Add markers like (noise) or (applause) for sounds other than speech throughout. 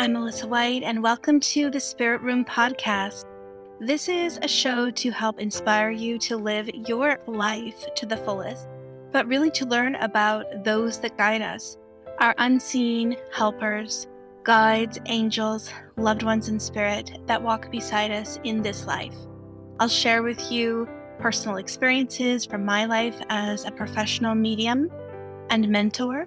I'm Melissa White, and welcome to the Spirit Room podcast. This is a show to help inspire you to live your life to the fullest, but really to learn about those that guide us, our unseen helpers, guides, angels, loved ones in spirit that walk beside us in this life. I'll share with you personal experiences from my life as a professional medium and mentor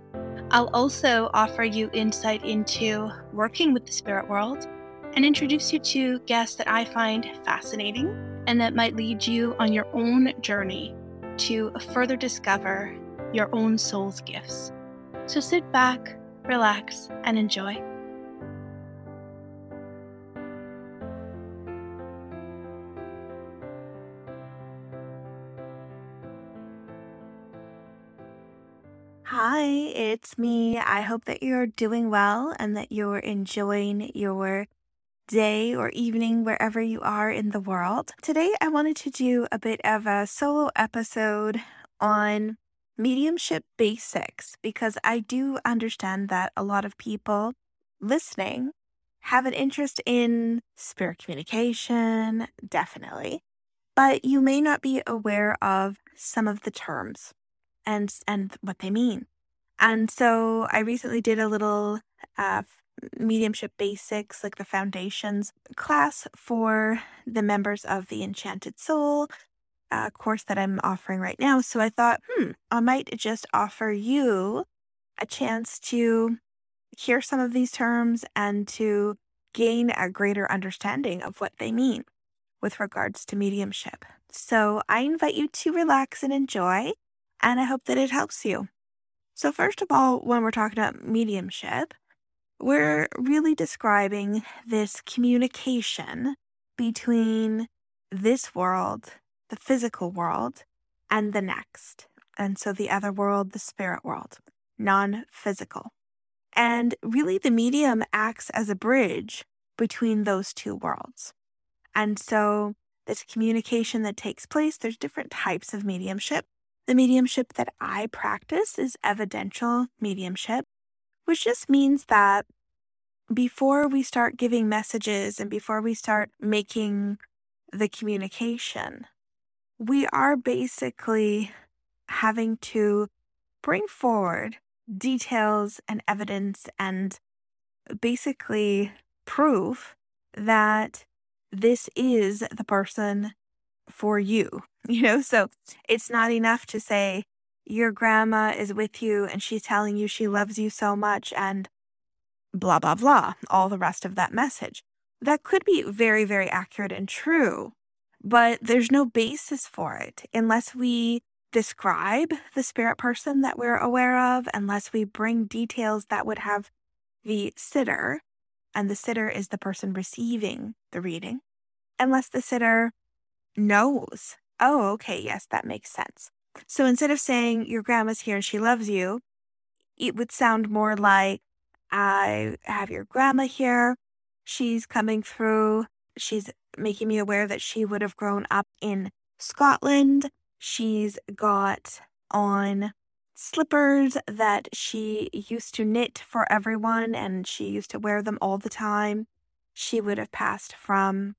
I'll also offer you insight into working with the spirit world and introduce you to guests that I find fascinating and that might lead you on your own journey to further discover your own soul's gifts. So sit back, relax, and enjoy. Hi, it's me. I hope that you're doing well and that you're enjoying your day or evening wherever you are in the world. Today, I wanted to do a bit of a solo episode on mediumship basics because I do understand that a lot of people listening have an interest in spirit communication, definitely, but you may not be aware of some of the terms and and what they mean. And so I recently did a little uh, mediumship basics, like the foundations class for the members of the Enchanted Soul uh, course that I'm offering right now. So I thought, hmm, I might just offer you a chance to hear some of these terms and to gain a greater understanding of what they mean with regards to mediumship. So I invite you to relax and enjoy and I hope that it helps you. So, first of all, when we're talking about mediumship, we're really describing this communication between this world, the physical world, and the next. And so the other world, the spirit world, non physical. And really, the medium acts as a bridge between those two worlds. And so, this communication that takes place, there's different types of mediumship. The mediumship that I practice is evidential mediumship, which just means that before we start giving messages and before we start making the communication, we are basically having to bring forward details and evidence and basically prove that this is the person for you. (laughs) You know, so it's not enough to say your grandma is with you and she's telling you she loves you so much and blah, blah, blah, all the rest of that message. That could be very, very accurate and true, but there's no basis for it unless we describe the spirit person that we're aware of, unless we bring details that would have the sitter, and the sitter is the person receiving the reading, unless the sitter knows. Oh, okay. Yes, that makes sense. So instead of saying your grandma's here and she loves you, it would sound more like I have your grandma here. She's coming through. She's making me aware that she would have grown up in Scotland. She's got on slippers that she used to knit for everyone and she used to wear them all the time. She would have passed from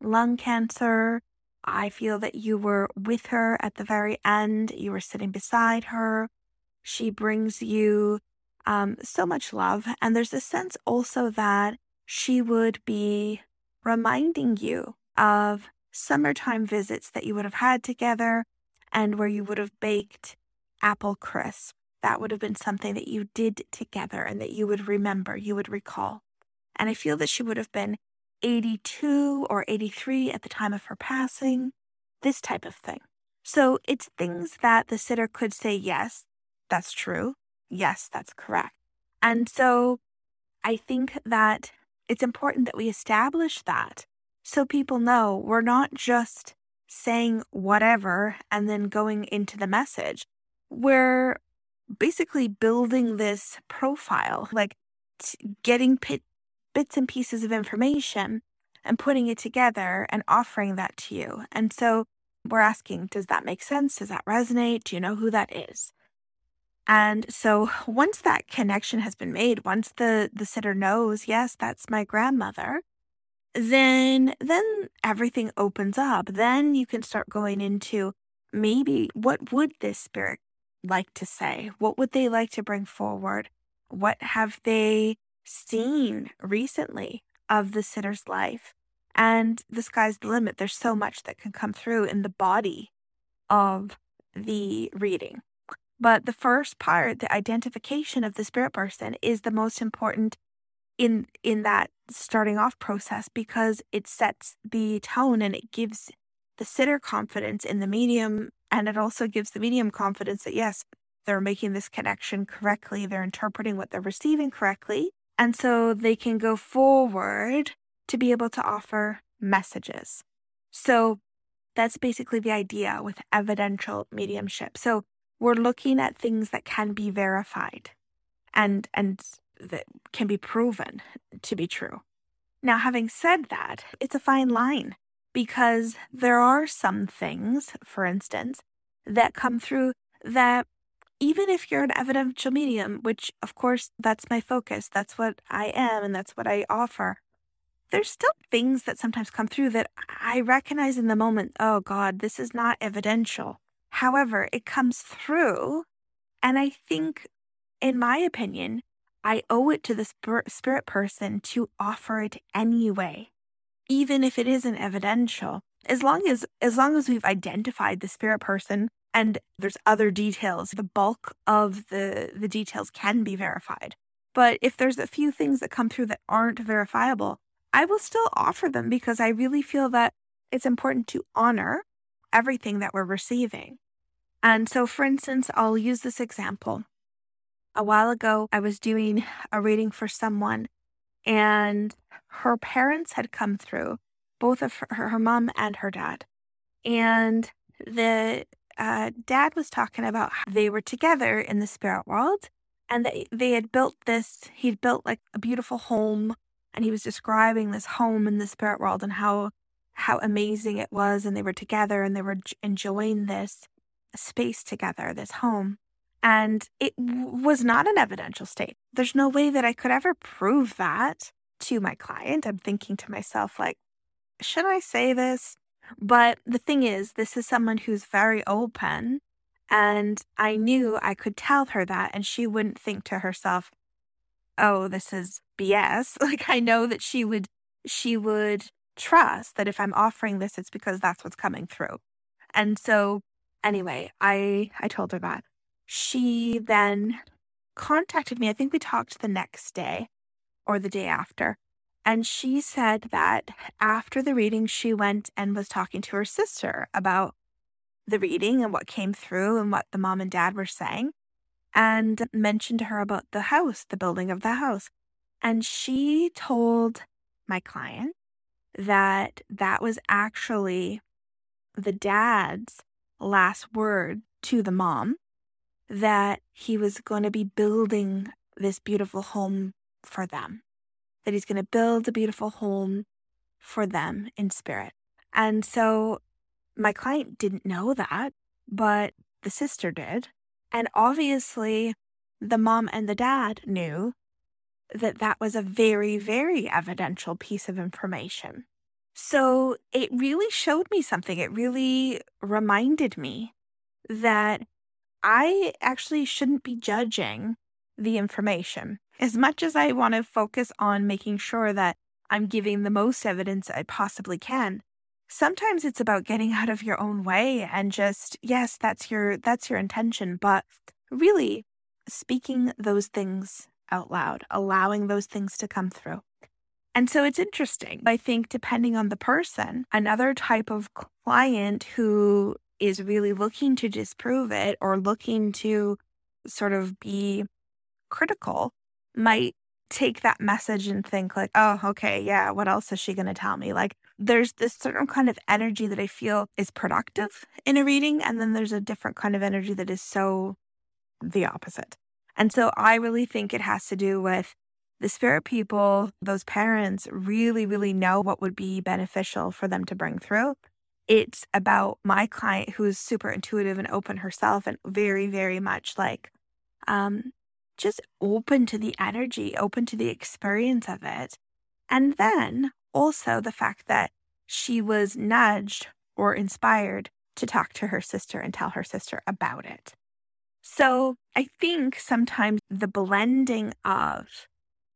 lung cancer I feel that you were with her at the very end. You were sitting beside her. She brings you um, so much love. And there's a sense also that she would be reminding you of summertime visits that you would have had together and where you would have baked apple crisp. That would have been something that you did together and that you would remember, you would recall. And I feel that she would have been 82 or 83 at the time of her passing, this type of thing. So it's things that the sitter could say, yes, that's true. Yes, that's correct. And so I think that it's important that we establish that so people know we're not just saying whatever and then going into the message. We're basically building this profile, like getting pit- bits and pieces of information and putting it together and offering that to you. And so we're asking, does that make sense? Does that resonate? Do you know who that is? And so once that connection has been made, once the the sitter knows, yes, that's my grandmother, then then everything opens up. Then you can start going into maybe what would this spirit like to say? What would they like to bring forward? What have they seen recently of the sitter's life? And the sky's the limit. There's so much that can come through in the body of the reading. But the first part, the identification of the spirit person, is the most important in in that starting off process because it sets the tone and it gives the sitter confidence in the medium and it also gives the medium confidence that yes they're making this connection correctly they're interpreting what they're receiving correctly and so they can go forward to be able to offer messages so that's basically the idea with evidential mediumship so we're looking at things that can be verified and and that can be proven to be true. Now, having said that, it's a fine line because there are some things, for instance, that come through that even if you're an evidential medium, which of course that's my focus, that's what I am and that's what I offer, there's still things that sometimes come through that I recognize in the moment, oh God, this is not evidential. However, it comes through, and I think, in my opinion, I owe it to the spirit person to offer it anyway, even if it isn't evidential. As long as as long as we've identified the spirit person and there's other details, the bulk of the the details can be verified. But if there's a few things that come through that aren't verifiable, I will still offer them because I really feel that it's important to honor everything that we're receiving. And so, for instance, I'll use this example a while ago, I was doing a reading for someone, and her parents had come through, both of her, her mom and her dad. And the uh, dad was talking about how they were together in the spirit world and they, they had built this, he'd built like a beautiful home. And he was describing this home in the spirit world and how how amazing it was and they were together and they were enjoying this space together this home and it was not an evidential state. There's no way that I could ever prove that to my client. I'm thinking to myself, like, should I say this? But the thing is, this is someone who's very open. And I knew I could tell her that, and she wouldn't think to herself, oh, this is BS. (laughs) Like, I know that she would, she would trust that if I'm offering this, it's because that's what's coming through. And so, anyway, I, I told her that she then contacted me. I think we talked the next day or the day after. And she said that after the reading, she went and was talking to her sister about the reading and what came through and what the mom and dad were saying, and mentioned to her about the house, the building of the house. And she told my client that that was actually the dad's last word to the mom that he was going to be building this beautiful home for them, that he's going to build a beautiful home for them in spirit. And so my client didn't know that, but the sister did. And obviously, the mom and the dad knew that that was a very, very evidential piece of information. So it really showed me something. It really reminded me that I actually shouldn't be judging the information. As much as I want to focus on making sure that I'm giving the most evidence I possibly can, sometimes it's about getting out of your own way and just yes, that's your that's your intention, but really speaking those things out loud, allowing those things to come through. And so it's interesting. I think depending on the person, another type of client who is really looking to disprove it or looking to sort of be critical might take that message and think like oh okay yeah what else is she going to tell me? Like there's this certain kind of energy that i feel is productive in a reading and then there's a different kind of energy that is so the opposite. And so i really think it has to do with the spirit people those parents really really know what would be beneficial for them to bring through. It's about my client who's super intuitive and open herself and very, very much like um, just open to the energy, open to the experience of it. And then also the fact that she was nudged or inspired to talk to her sister and tell her sister about it. So I think sometimes the blending of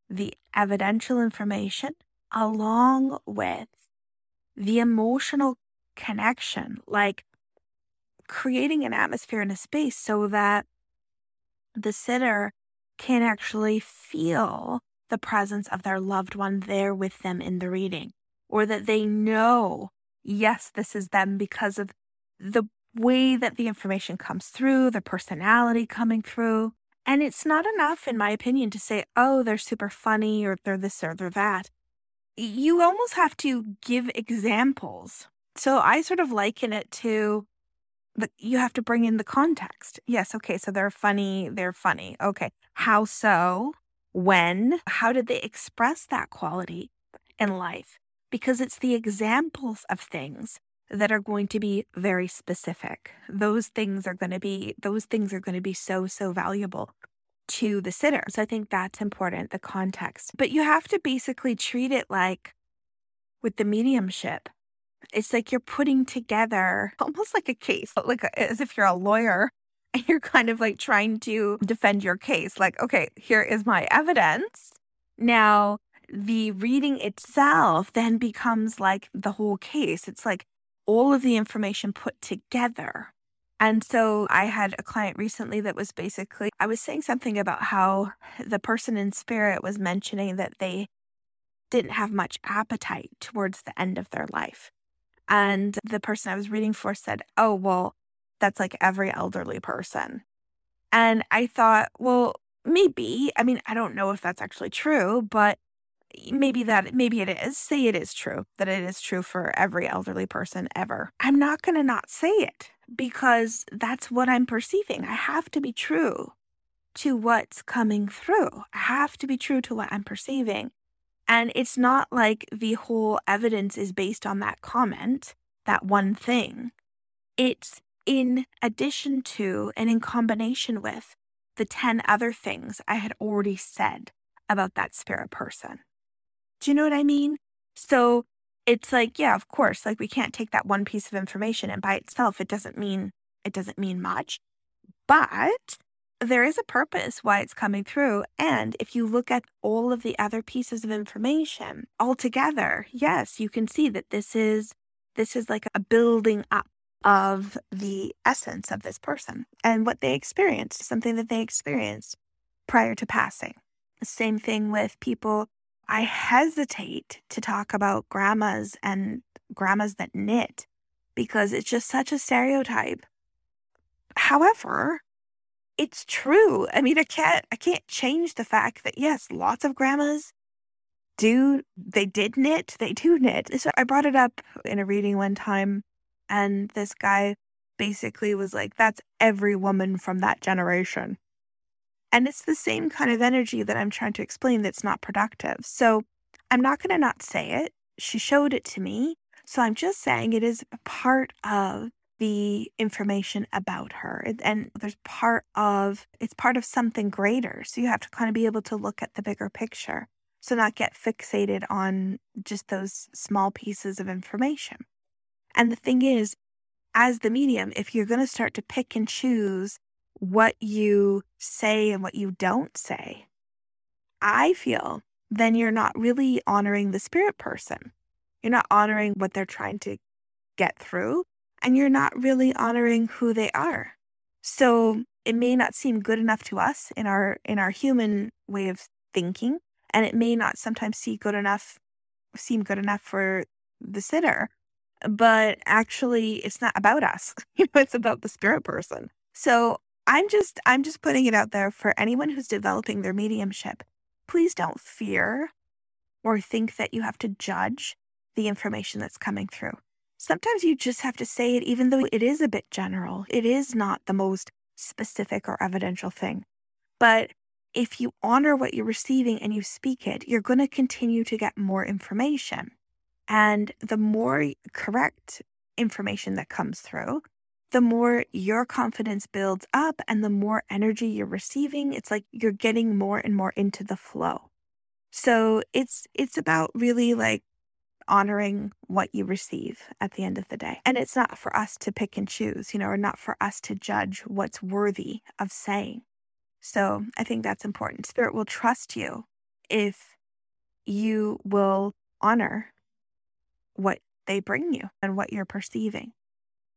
the evidential information along with the emotional connection, like creating an atmosphere in a space so that the sitter can actually feel the presence of their loved one there with them in the reading, or that they know, yes, this is them because of the way that the information comes through, the personality coming through. And it's not enough, in my opinion, to say, oh, they're super funny or they're this or they're that. You almost have to give examples. So I sort of liken it to you have to bring in the context. Yes, okay, so they're funny, they're funny. Okay, how so? When? How did they express that quality in life? Because it's the examples of things that are going to be very specific. Those things are going to be those things are going to be so so valuable to the sitter. So I think that's important, the context. But you have to basically treat it like with the mediumship. It's like you're putting together almost like a case, like as if you're a lawyer (laughs) and you're kind of like trying to defend your case. Like, okay, here is my evidence. Now, the reading itself then becomes like the whole case. It's like all of the information put together. And so I had a client recently that was basically, I was saying something about how the person in spirit was mentioning that they didn't have much appetite towards the end of their life. And the person I was reading for said, Oh, well, that's like every elderly person. And I thought, well, maybe. I mean, I don't know if that's actually true, but maybe that maybe it is say it is true that it is true for every elderly person ever i'm not going to not say it because that's what i'm perceiving i have to be true to what's coming through i have to be true to what i'm perceiving and it's not like the whole evidence is based on that comment that one thing it's in addition to and in combination with the 10 other things i had already said about that spirit person do you know what I mean? So it's like, yeah, of course, like we can't take that one piece of information and by itself it doesn't mean it doesn't mean much. But there is a purpose why it's coming through. And if you look at all of the other pieces of information all together, yes, you can see that this is this is like a building up of the essence of this person and what they experienced, something that they experienced prior to passing. Same thing with people I hesitate to talk about grandmas and grandmas that knit because it's just such a stereotype. However, it's true. I mean, I can't I can't change the fact that yes, lots of grandmas do they did knit, they do knit. So I brought it up in a reading one time and this guy basically was like that's every woman from that generation. And it's the same kind of energy that I'm trying to explain that's not productive. So I'm not going to not say it. She showed it to me. So I'm just saying it is part of the information about her. And there's part of it's part of something greater. So you have to kind of be able to look at the bigger picture. So not get fixated on just those small pieces of information. And the thing is, as the medium, if you're going to start to pick and choose what you say and what you don't say, I feel then you're not really honoring the spirit person. You're not honoring what they're trying to get through, and you're not really honoring who they are. So it may not seem good enough to us in our in our human way of thinking, and it may not sometimes see good enough seem good enough for the sitter. But actually it's not about us. (laughs) you know, it's about the spirit person. So I'm just I'm just putting it out there for anyone who's developing their mediumship. Please don't fear or think that you have to judge the information that's coming through. Sometimes you just have to say it even though it is a bit general. It is not the most specific or evidential thing. But if you honor what you're receiving and you speak it, you're going to continue to get more information. And the more correct information that comes through, the more your confidence builds up and the more energy you're receiving, it's like you're getting more and more into the flow. So it's it's about really like honoring what you receive at the end of the day. And it's not for us to pick and choose, you know, or not for us to judge what's worthy of saying. So I think that's important. Spirit will trust you if you will honor what they bring you and what you're perceiving.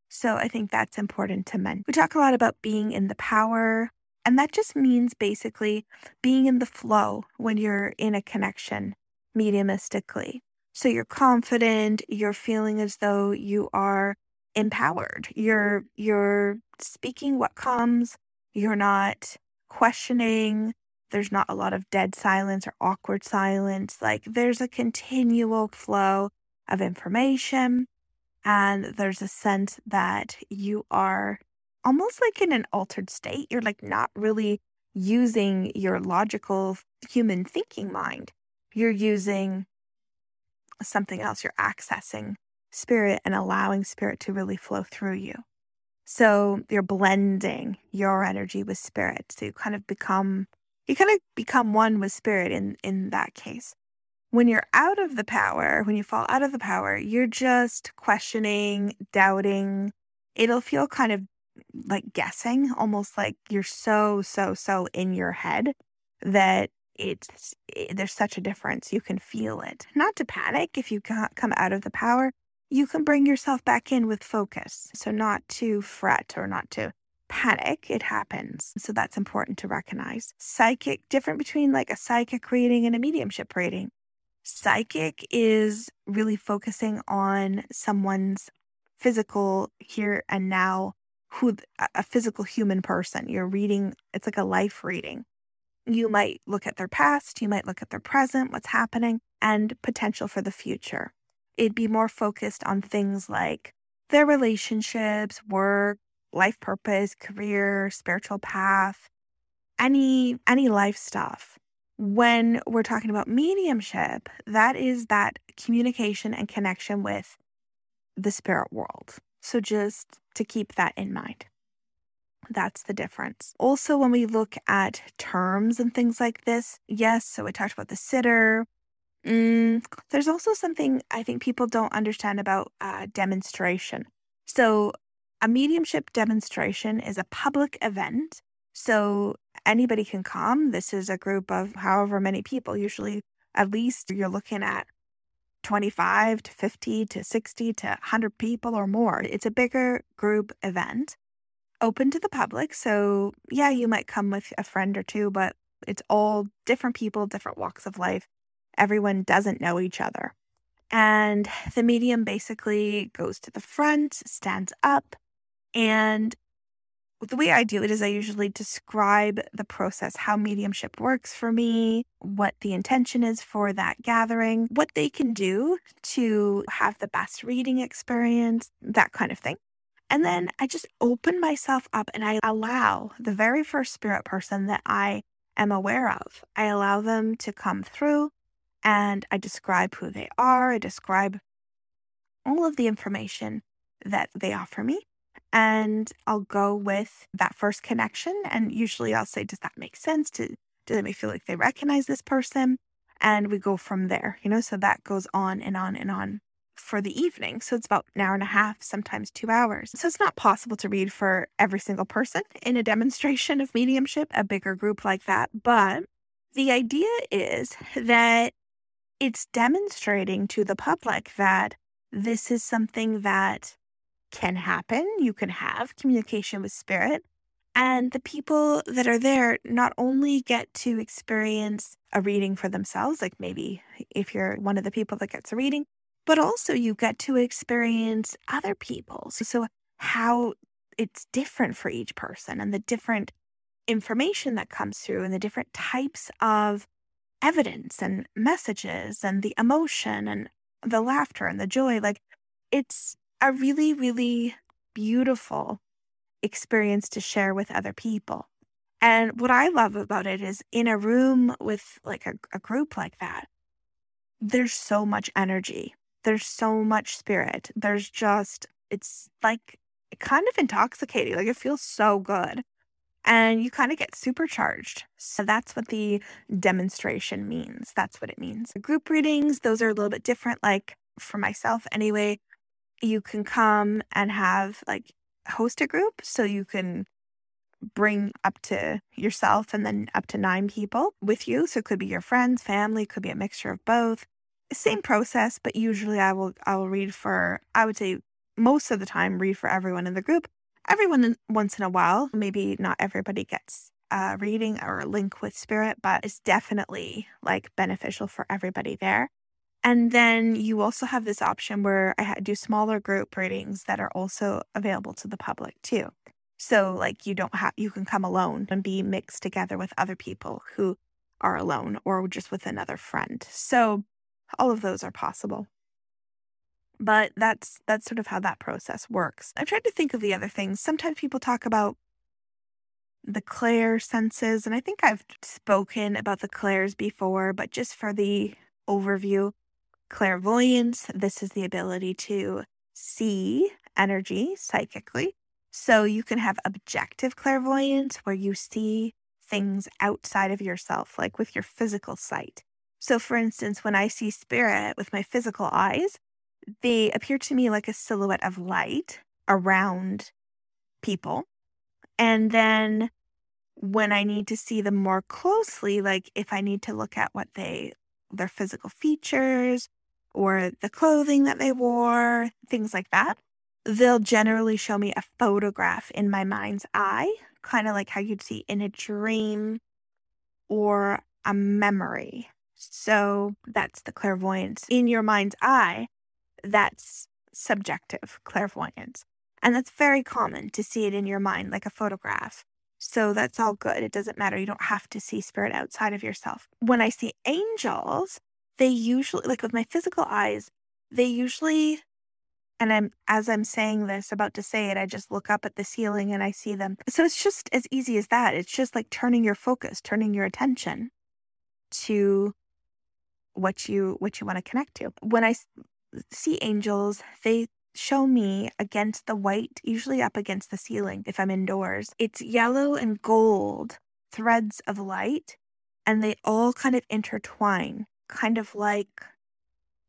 So I think that's important to men. We talk a lot about being in the power, and that just means basically being in the flow when you're in a connection mediumistically. So you're confident, you're feeling as though you are empowered. Mm. You're you're speaking what comes. You're not questioning. There's not a lot of dead silence or awkward silence. Like there's a continual flow of information and there's a sense that you are almost like in an altered state. You're like not really using your logical human thinking mind. You're using something else. You're accessing spirit and allowing spirit to really flow through you. So you're blending your energy with spirit. So you kind of become you kind of become one with spirit in in that case. When you're out of the power, when you fall out of the power, you're just questioning, doubting. It'll feel kind of like guessing, almost like you're so so so in your head that it's it, eh, there's such a difference. You can feel it. Not to panic if you can't come out of the power. You can bring yourself back in with focus. So not to fret or not to panic. It happens. So that's important to recognize. Psychic, different between like a psychic reading and a mediumship reading. Psychic is really focusing on someone's physical here and now, who a physical human person. You're reading, it's like a life reading. You might look at their past, you might look at their present, what's happening, and potential for the future. It'd be more focused on things like their relationships, work, life purpose, career, spiritual path, any any life stuff. When we're talking about mediumship, that is that communication and connection with the spirit world. So just to keep that in mind. That's the difference. Also, when we look at terms and things like this, yes, so we talked about the sitter. Mm, there's also something I think people don't understand about uh, demonstration. So, a mediumship demonstration is a public event. So, anybody can come. This is a group of however many people, usually at least you're looking at 25 to 50 to 60 to 100 people or more. It's a bigger group event open to the public. So, yeah, you might come with a friend or two, but it's all different people, different walks of life. Everyone doesn't know each other. And the medium basically goes to the front, stands up, and the way I do it is I usually describe the process, how mediumship works for me, what the intention is for that gathering, what they can do to have the best reading experience, that kind of thing. And then I just open myself up and I allow the very first spirit person that I am aware of, I allow them to come through and I describe who they are. I describe all of the information that they offer me. And I'll go with that first connection. And usually I'll say, Does that make sense? Do, do they feel like they recognize this person? And we go from there, you know? So that goes on and on and on for the evening. So it's about an hour and a half, sometimes two hours. So it's not possible to read for every single person in a demonstration of mediumship, a bigger group like that. But the idea is that it's demonstrating to the public that this is something that can happen. You can have communication with spirit. And the people that are there not only get to experience a reading for themselves, like maybe if you're one of the people that gets a reading, but also you get to experience other people's. So, how it's different for each person and the different information that comes through and the different types of evidence and messages and the emotion and the laughter and the joy. Like, it's a really, really beautiful experience to share with other people. And what I love about it is in a room with like a, a group like that, there's so much energy there's so much spirit. There's just, it's like kind of intoxicating. Like it feels so good. And you kind of get supercharged. So that's what the demonstration means. That's what it means. Group readings, those are a little bit different. Like for myself, anyway, you can come and have like host a group. So you can bring up to yourself and then up to nine people with you. So it could be your friends, family, could be a mixture of both. Same process, but usually I will I will read for I would say most of the time read for everyone in the group. Everyone once in a while, maybe not everybody gets a reading or a link with spirit, but it's definitely like beneficial for everybody there. And then you also have this option where I do smaller group readings that are also available to the public too. So like you don't have you can come alone and be mixed together with other people who are alone or just with another friend. So all of those are possible. But that's that's sort of how that process works. I've tried to think of the other things. Sometimes people talk about the clair senses, and I think I've spoken about the clairs before, but just for the overview, clairvoyance, this is the ability to see energy psychically so you can have objective clairvoyance where you see things outside of yourself, like with your physical sight. So, for instance, when I see spirit with my physical eyes, they appear to me like a silhouette of light around people. And then when I need to see them more closely, like if I need to look at what they, their physical features or the clothing that they wore, things like that, they'll generally show me a photograph in my mind's eye, kind of like how you'd see in a dream or a memory. So that's the clairvoyance. In your mind's eye, that's subjective clairvoyance. And that's very common to see it in your mind like a photograph. So that's all good. It doesn't matter. You don't have to see spirit outside of yourself. When I see angels, they usually, like with my physical eyes, they usually and I'm as I'm saying this, about to say it, I just look up at the ceiling and I see them. So it's just as easy as that. It's just like turning your focus, turning your attention to what you what you want to connect to. When I see angels, they show me against the white, usually up against the ceiling if I'm indoors. It's yellow and gold threads of light and they all kind of intertwine, kind of like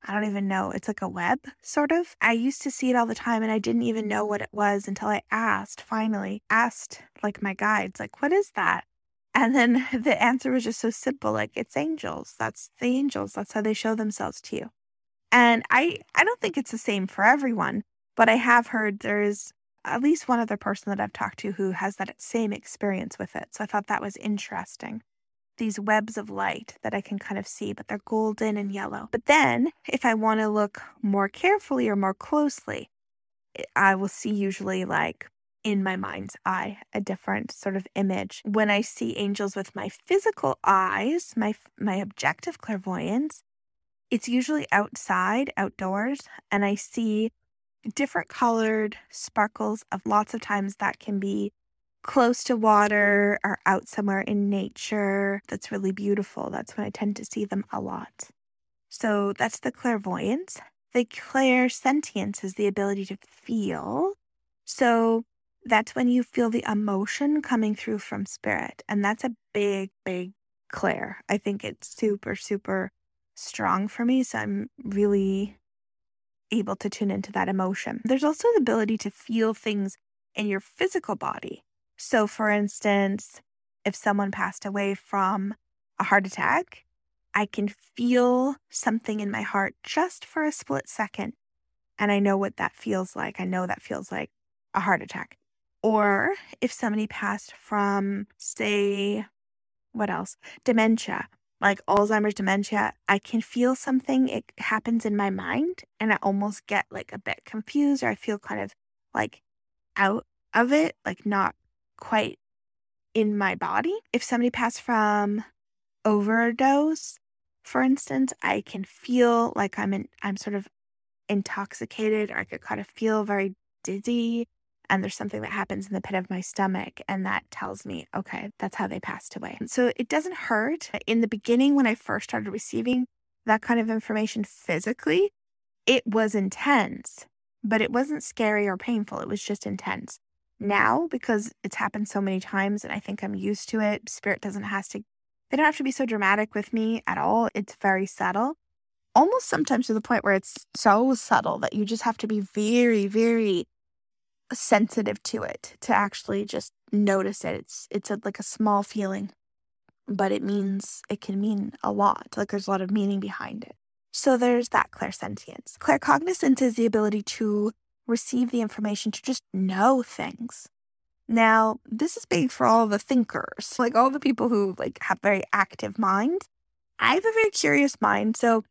I don't even know. It's like a web, sort of. I used to see it all the time and I didn't even know what it was until I asked, finally, asked like my guides, like, what is that? And then (laughs) the answer was just so simple like, it's angels. That's the angels. That's how they show themselves to you. And I, I don't think it's the same for everyone, but I have heard there's at least one other person that I've talked to who has that same experience with it. So I thought that was interesting these webs of light that I can kind of see, but they're golden and yellow. But then, if I want to look more carefully or more closely, I will see usually like in my mind's eye a different sort of image. When I see angels with my physical eyes, my my objective clairvoyance, it's usually outside, outdoors, and I see different colored sparkles of lots of times that can be close to water or out somewhere in nature that's really beautiful. That's when I tend to see them a lot. So that's the clairvoyance. The clairsentience is the ability to feel. So that's when you feel the emotion coming through from spirit. And that's a big, big clair. I think it's super, super strong for me. So I'm really able to tune into that emotion. There's also the ability to feel things in your physical body. So, for instance, if someone passed away from a heart attack, I can feel something in my heart just for a split second. And I know what that feels like. I know that feels like a heart attack. Or if somebody passed from, say, what else? Dementia, like Alzheimer's dementia, I can feel something. It happens in my mind and I almost get like a bit confused or I feel kind of like out of it, like not quite in my body. If somebody passed from overdose, for instance, I can feel like I'm in, I'm sort of intoxicated or I could kind of feel very dizzy and there's something that happens in the pit of my stomach and that tells me okay that's how they passed away so it doesn't hurt in the beginning when i first started receiving that kind of information physically it was intense but it wasn't scary or painful. It was just intense. Now, because it's happened so many times and I think I'm used to it, spirit doesn't have to, they don't have to be so dramatic with me at all. It's very subtle, almost sometimes to the point where it's so subtle that you just have to be very, very sensitive to it to actually just notice it. It's, it's a, like a small feeling, but it means, it can mean a lot. Like there's a lot of meaning behind it. So there's that clairsentience. Claircognizance is the ability to receive the information to just know things. Now, this is big for all the thinkers, like all the people who like have very active minds. I have a very curious mind, so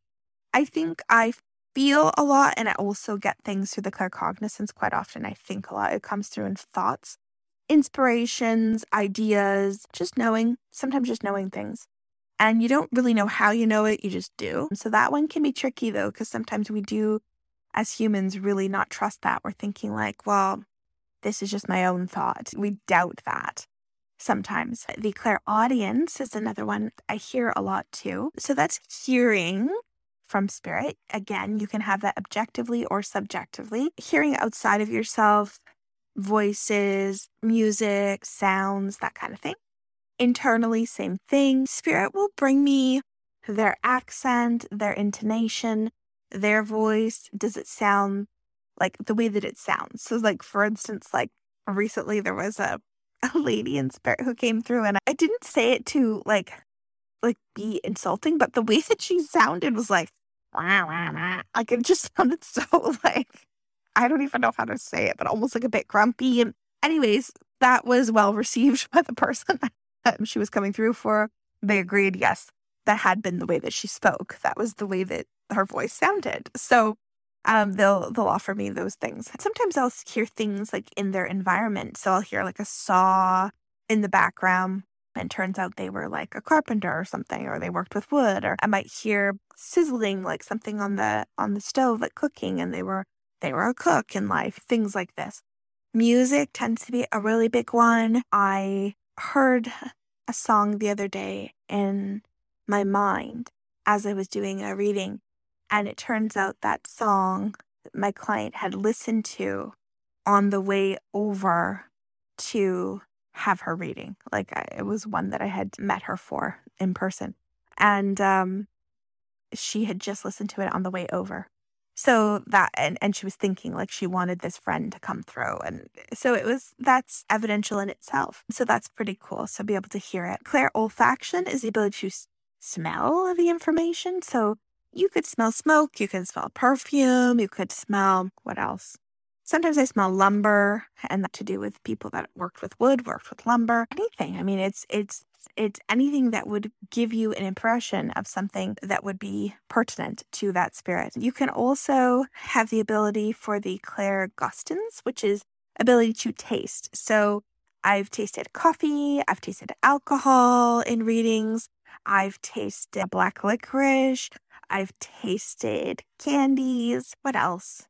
I think I feel a lot and I also get things through the claircognizance quite often. I think a lot. It comes through in thoughts, inspirations, ideas, just knowing, sometimes just knowing things and you don't really know how you know it, you just do. So that one can be tricky though, because sometimes we do, as humans, really not trust that. We're thinking, like, well, this is just my own thought. We doubt that sometimes. The clairaudience is another one I hear a lot too. So that's hearing from spirit. Again, you can have that objectively or subjectively. Hearing outside of yourself, voices, music, sounds, that kind of thing. Internally, same thing. Spirit will bring me their accent, their intonation, their voice. Does it sound like the way that it sounds? So, like, for instance, like recently there was a, (laughs) a lady in spirit who came through and I didn't say it to like like be insulting, but the way (laughs) that she sounded was like wah, wah, wah. like it just (laughs) sounded so like I don't even know how to say it, but almost like a bit grumpy. And anyways, that was well received (laughs) by the person she was coming through for, they agreed, yes, that had been the way that she spoke. That was the way that her voice sounded. So um, they'll they'll offer me those things. Sometimes I'll hear things like in their environment. So I'll hear like a saw in the background, and turns out they were like a carpenter or something, or they worked with wood. Or I might hear sizzling like something on the on the stove, like cooking, and they were they were a cook in life. Things like this. Music tends to be a really big one. I heard a song the other day in my mind as I was doing a reading. And it turns out that song that my client had listened to on the way over to have her reading. Like it was one that I had met her for in person. And um, she had just listened to it on the way over. So that, and, and she was thinking like she wanted this friend to come through. And so it was, that's evidential in itself. So that's pretty cool. So be able to hear it. Clairolfaction is the ability to smell the information. So you could smell smoke, you could smell perfume, you could smell what else? Sometimes I smell lumber and that to do with people that worked with wood, worked with lumber, anything. I mean, it's it's it's anything that would give you an impression of something that would be pertinent to that spirit. You can also have the ability for the clairgustance, which is ability to taste. So I've tasted coffee, I've tasted alcohol in readings, I've tasted black licorice, I've tasted candies. What else?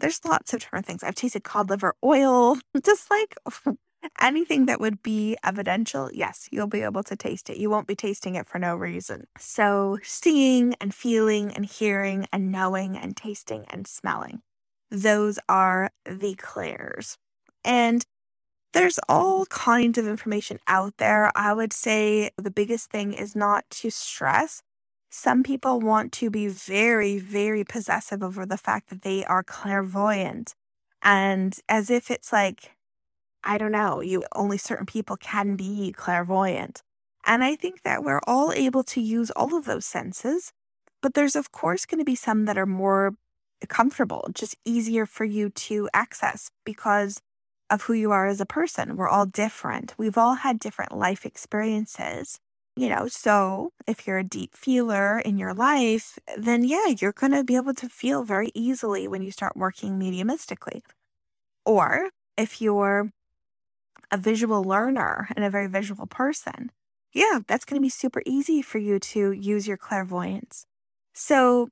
There's lots of different things. I've tasted cod liver oil, (laughs) just like (laughs) anything that would be evidential, yes, you'll be able to taste it. You won't be tasting it for no reason. So, seeing and feeling and hearing and knowing and tasting and smelling, those are the clairs. And there's all kinds of information out there. I would say the biggest thing is not to stress. Some people want to be very, very possessive over the fact that they are clairvoyant and as if it's like I don't know, you only certain people can be clairvoyant. And I think that we're all able to use all of those senses, but there's of course going to be some that are more comfortable, just easier for you to access because of who you are as a person. We're all different. We've all had different life experiences. You know, so if you're a deep feeler in your life, then yeah, you're going to be able to feel very easily when you start working mediumistically. Or if you're a visual learner and a very visual person, yeah, that's going to be super easy for you to use your clairvoyance. So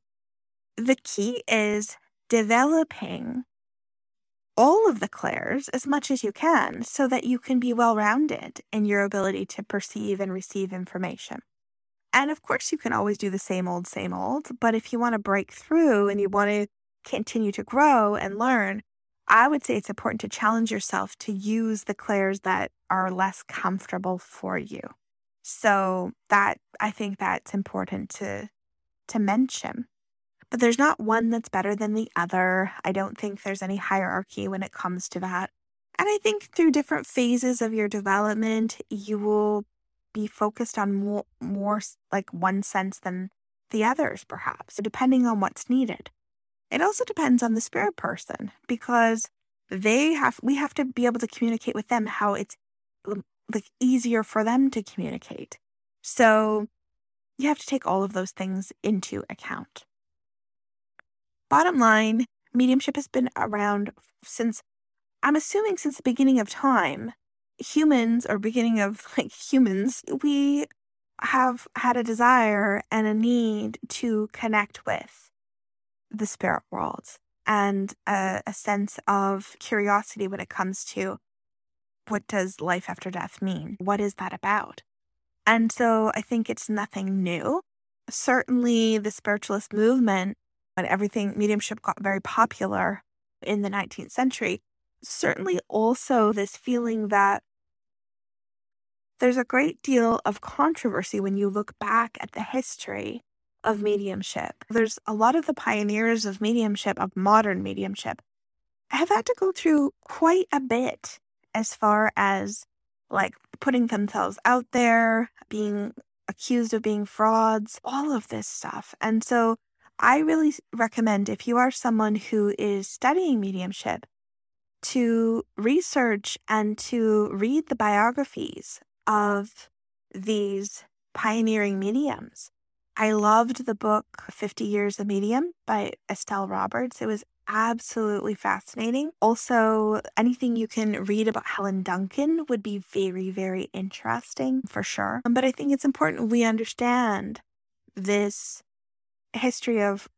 the key is developing all of the clairs as much as you can so that you can be well rounded in your ability to perceive and receive information. And of course, you can always do the same old, same old. But if you want to break through and you want to continue to grow and learn, I would say it's important to challenge yourself to use the clairs that are less comfortable for you. So that I think that's important to to mention. But there's not one that's better than the other. I don't think there's any hierarchy when it comes to that. And I think through different phases of your development, you will be focused on more, more like one sense than the others, perhaps, depending on what's needed. It also depends on the spirit person because they have, we have to be able to communicate with them how it's um, like easier for them to communicate. So you have to take all of those things into account. Bottom line, mediumship has been around since, I'm assuming, since the beginning of time. Humans, or beginning of (laughs) like humans, we have had a desire and a need to connect with the spirit world and a, a sense of curiosity when it comes to what does life after death mean? What is that about? And so I think it's nothing new. Certainly, the spiritualist movement when everything mediumship got very popular in the 19th century, certainly also this feeling that there's a great deal of controversy when you look back at the history of mediumship. There's a lot of the pioneers of mediumship, of modern mediumship, have had to go through quite a bit as far as like putting themselves out there, being accused of being frauds, all of this stuff. And so I really recommend if you are someone who is studying mediumship to research and to read the biographies of these pioneering mediums. I loved the book 50 Years of Medium by Estelle Roberts. It was absolutely fascinating. Also, anything you can read about Helen Duncan would be very, very interesting for sure. But I think it's important we understand this history of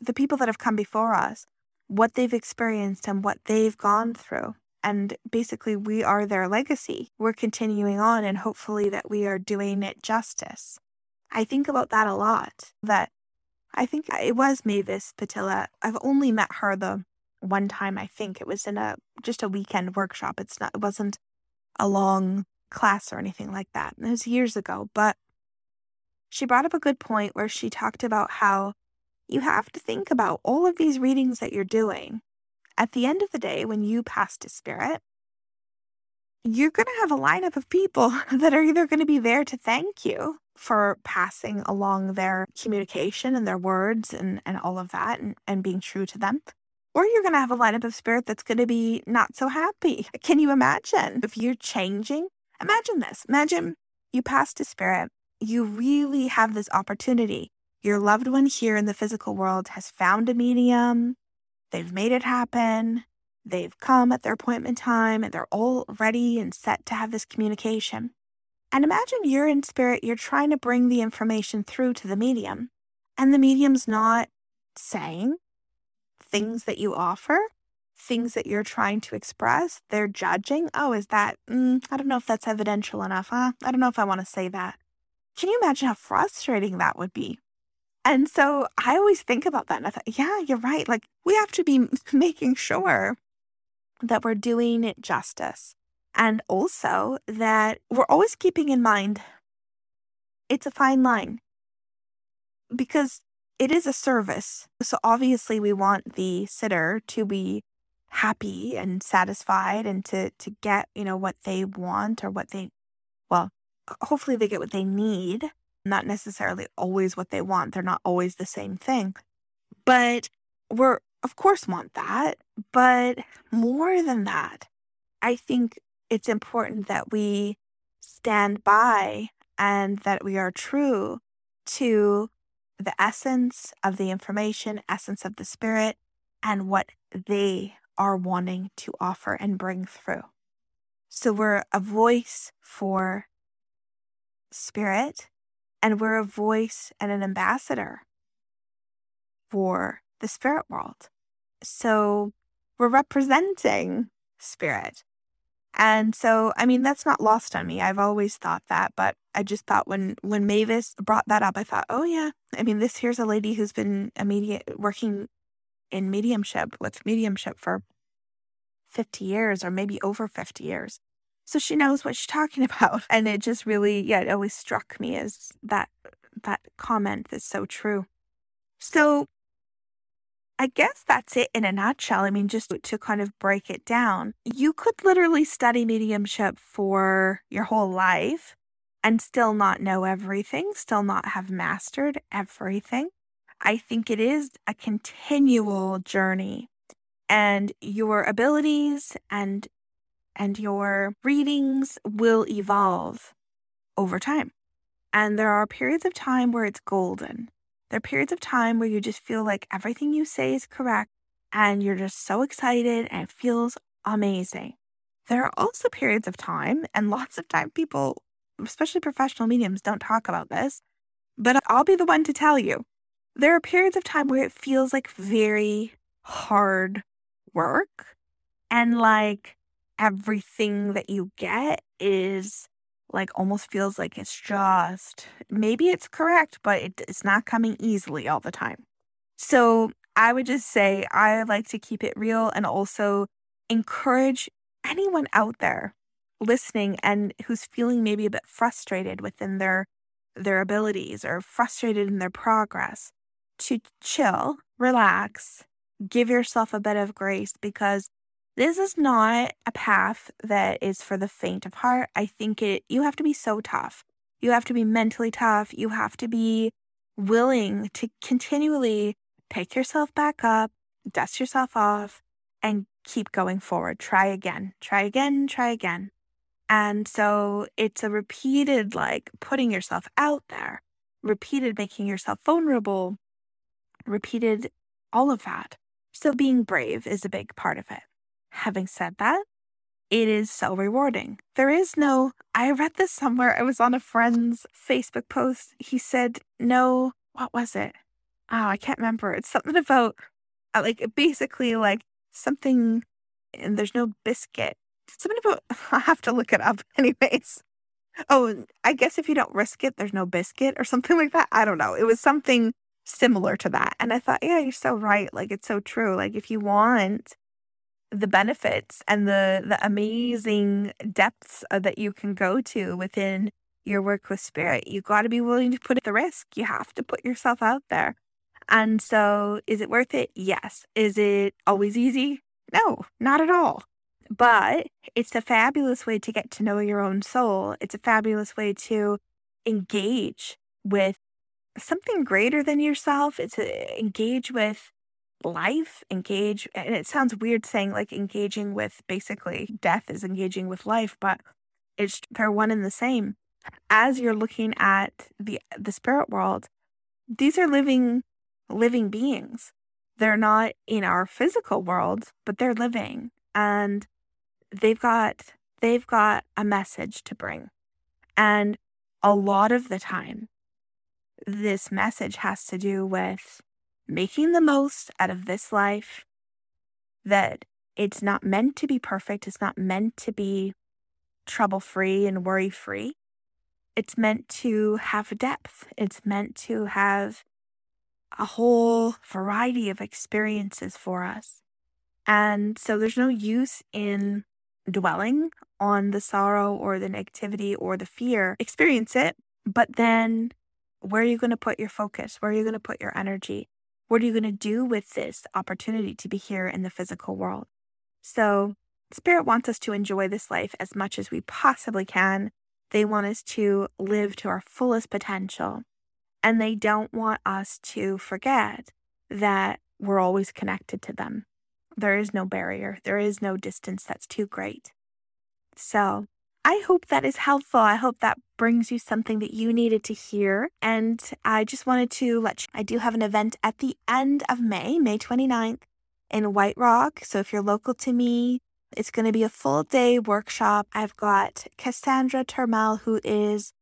the people that have come before us, what they've experienced and what they've gone through. And basically, we are their legacy. We're continuing on, and hopefully, that we are doing it justice. I think about that a lot. That I think it was Mavis Pittilla. I've only met her the one time. I think it was in a just a weekend workshop. It's not. It wasn't a long class or anything like that. It was years ago, but she brought up a good point where she talked about how you have to think about all of these readings that you're doing. At the end of the day, when you pass to spirit, you're going to have a lineup of people (laughs) that are either going to be there to thank you for passing along their communication and their words and, and all of that and, and being true to them. Or you're going to have a lineup of spirit that's going to be not so happy. (laughs) Can you imagine if you're changing? Imagine this. Imagine you pass to spirit you really have this opportunity. Your loved one here in the physical world has found a medium, they've made it happen, they've come at their appointment time, and they're all ready and set to have this communication. And imagine you're in spirit, you're trying to bring the information through to the medium, and the medium's not saying things that you offer, things that you're trying to express. They're judging. Oh, is that, mm, I don't know if that's evidential enough. Huh? I don't know if I want to say that. Can you imagine how frustrating that would be? And so I always think about that. And I thought, yeah, you're right. Like we have to be (laughs) making sure that we're doing it justice. And also that we're always keeping in mind it's a fine line because it is a service. So obviously we want the sitter to be happy and satisfied and to to get, you know, what they want or what they hopefully they get what they need, not necessarily always what they want. They're not always the same thing. But we're, of course, want that. But more than that, I think it's important that we stand by and that we are true to the essence of the information, essence of the spirit, and what they are wanting to offer and bring through. So we're a voice for spirit, and we're a voice and an ambassador for the spirit world. So we're representing spirit. And so, I mean, that's not lost on me. I've always thought that, but I just thought when when Mavis brought that up, I thought, oh yeah, I mean, this here's a lady who's been immediate working in mediumship with mediumship for 50 years or maybe over 50 years. So she knows what she's talking (laughs) about. And it just really, yeah, it always struck me as that that comment is so true. So I guess that's it in a nutshell. I mean, just to kind of break it down, you could literally study mediumship for your whole life and still not know everything, still not have mastered everything. I think it is a continual journey and your abilities and and your readings will evolve over time. And there are periods of time where it's golden. There are periods of time where you just feel like everything you say is correct and you're just so excited and it feels amazing. There are also periods of time, and lots of time people, especially professional mediums, don't talk about this, but I'll be the one to tell you. There are periods of time where it feels like very hard work and like everything that you get is like almost feels like it's just maybe it's correct, but it, it's not coming easily all the time. So I would just say I like to keep it real and also encourage anyone out there listening and who's feeling maybe a bit frustrated within their their abilities or frustrated in their progress to chill, relax, give yourself a bit of grace because this is not a path that is for the faint of heart. I think it you have to be so tough. You have to be mentally tough. You have to be willing to continually pick yourself back up, dust yourself off, and keep going forward. Try again, try again, try again. And so it's a repeated, like putting yourself out there, repeated making yourself vulnerable, repeated all of that. So being brave is a big part of it. Having said that, it is so rewarding. There is no, I read this somewhere. I was on a friend's Facebook post. He said, no, what was it? Oh, I can't remember. It's something about, uh, like, basically, like something, and there's no biscuit. Something about, (laughs) i have to look it up, (laughs) anyways. Oh, I guess if you don't risk it, there's no biscuit or something (laughs) like that. I don't know. It was something similar to that. And I thought, yeah, you're so right. Like, it's so true. Like, if you want the benefits and the the amazing depths uh, that you can go to within your work with spirit. You got to be willing to put the risk. You have to put yourself out there. And so is it worth it? Yes. Is it always easy? No not at all. But it's a fabulous way to get to know your own soul. It's a fabulous way to engage with something greater than yourself. It's a, engage with life, engage. And it sounds weird saying like engaging with basically death is engaging with life, but it's they're one and the same. As you're looking at the the spirit world, these are living living beings. They're not in our physical world, but they're living and they've got they've got a message to bring. And a lot of the time this message has to do with making the most out of this life, that it's not meant to be perfect, it's not meant to be trouble free and worry free. It's meant to have depth, it's meant to have a whole variety of experiences for us. And so there's no use in dwelling on the sorrow or the negativity or the fear. Experience it, but then where are you going to put your focus? Where are you going to put your energy? What are you going to do with this opportunity to be here in the physical world? So, Spirit wants us to enjoy this life as much as we possibly can. They want us to live to our fullest potential. And they don't want us to forget that we're always connected to them. There is no barrier, there is no distance that's too great. So, I hope that is helpful. I hope that brings you something that you needed to hear. And I just wanted to let you I do have an event at the end of May, May 29th, in White Rock. So if you're local to me, it's going to be a full day workshop. I've got Cassandra Termel, who is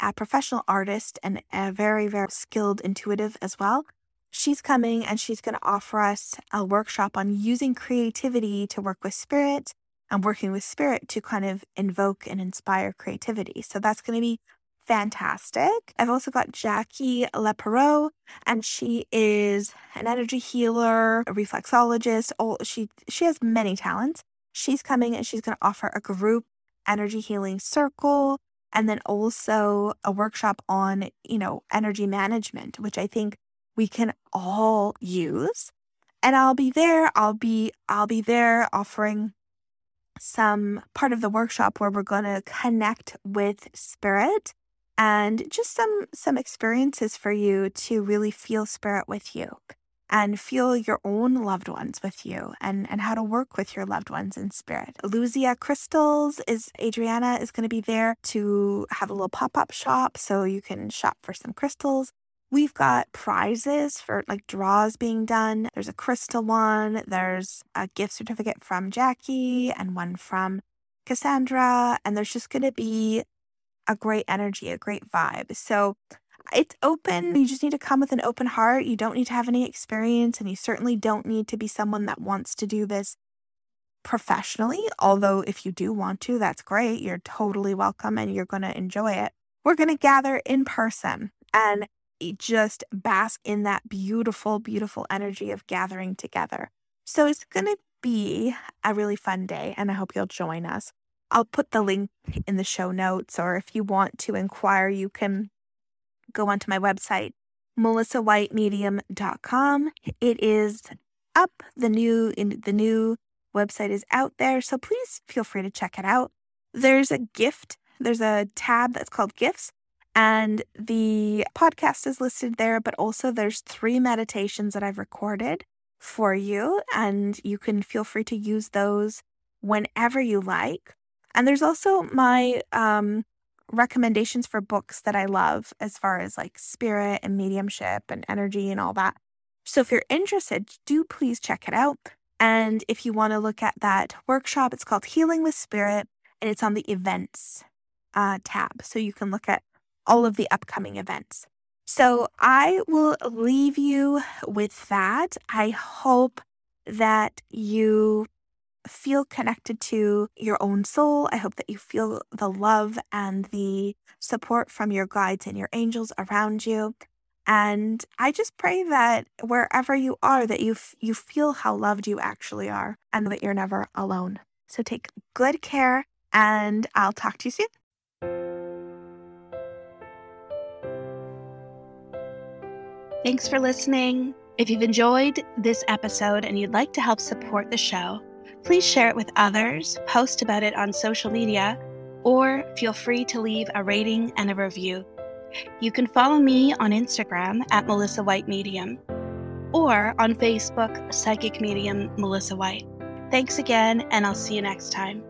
a professional artist and a very, very skilled intuitive as well. She's coming and she's going to offer us a workshop on using creativity to work with spirit I'm working with spirit to kind of invoke and inspire creativity. So that's going to be fantastic. I've also got Jackie Lepereau, and she is an energy healer, a reflexologist. Oh, she she has many talents. She's coming and she's going to offer a group energy healing circle and then also a workshop on, you know, energy management, which I think we can all use. And I'll be there. I'll be I'll be there offering some part of the workshop where we're going to connect with spirit and just some some experiences for you to really feel spirit with you and feel your own loved ones with you and and how to work with your loved ones in spirit. Luzia Crystals is Adriana is going to be there to have a little pop-up shop so you can shop for some crystals. We've got prizes for like draws being done. There's a crystal one, there's a gift certificate from Jackie and one from Cassandra, and there's just going to be a great energy, a great vibe. So it's open. You just need to come with an open heart. You don't need to have any experience, and you certainly don't need to be someone that wants to do this professionally. Although, if you do want to, that's great. You're totally welcome and you're going to enjoy it. We're going to gather in person and just bask in that beautiful, beautiful energy of gathering together. So it's going to be a really fun day, and I hope you'll join us. I'll put the link in the show notes, or if you want to inquire, you can go onto my website, melissawhitemedium.com. It is up. The new the new website is out there, so please feel free to check it out. There's a gift. There's a tab that's called gifts, and the podcast is listed there. But also, there's three meditations that I've recorded for you, and you can feel free to use those whenever you like. And there's also my um, recommendations for books that I love as far as like spirit and mediumship and energy and all that. So if you're interested, do please check it out. And if you want to look at that workshop, it's called Healing with Spirit and it's on the events uh, tab. So you can look at all of the upcoming events. So I will leave you with that. I hope that you feel connected to your own soul. I hope that you feel the love and the support from your guides and your angels around you. And I just pray that wherever you are, that you f- you feel how loved you actually are, and that you're never alone. So take good care, and I'll talk to you soon. Thanks for listening. If you've enjoyed this episode and you'd like to help support the show, Please share it with others, post about it on social media, or feel free to leave a rating and a review. You can follow me on Instagram at Melissa White Medium or on Facebook, Psychic Medium Melissa White. Thanks again, and I'll see you next time.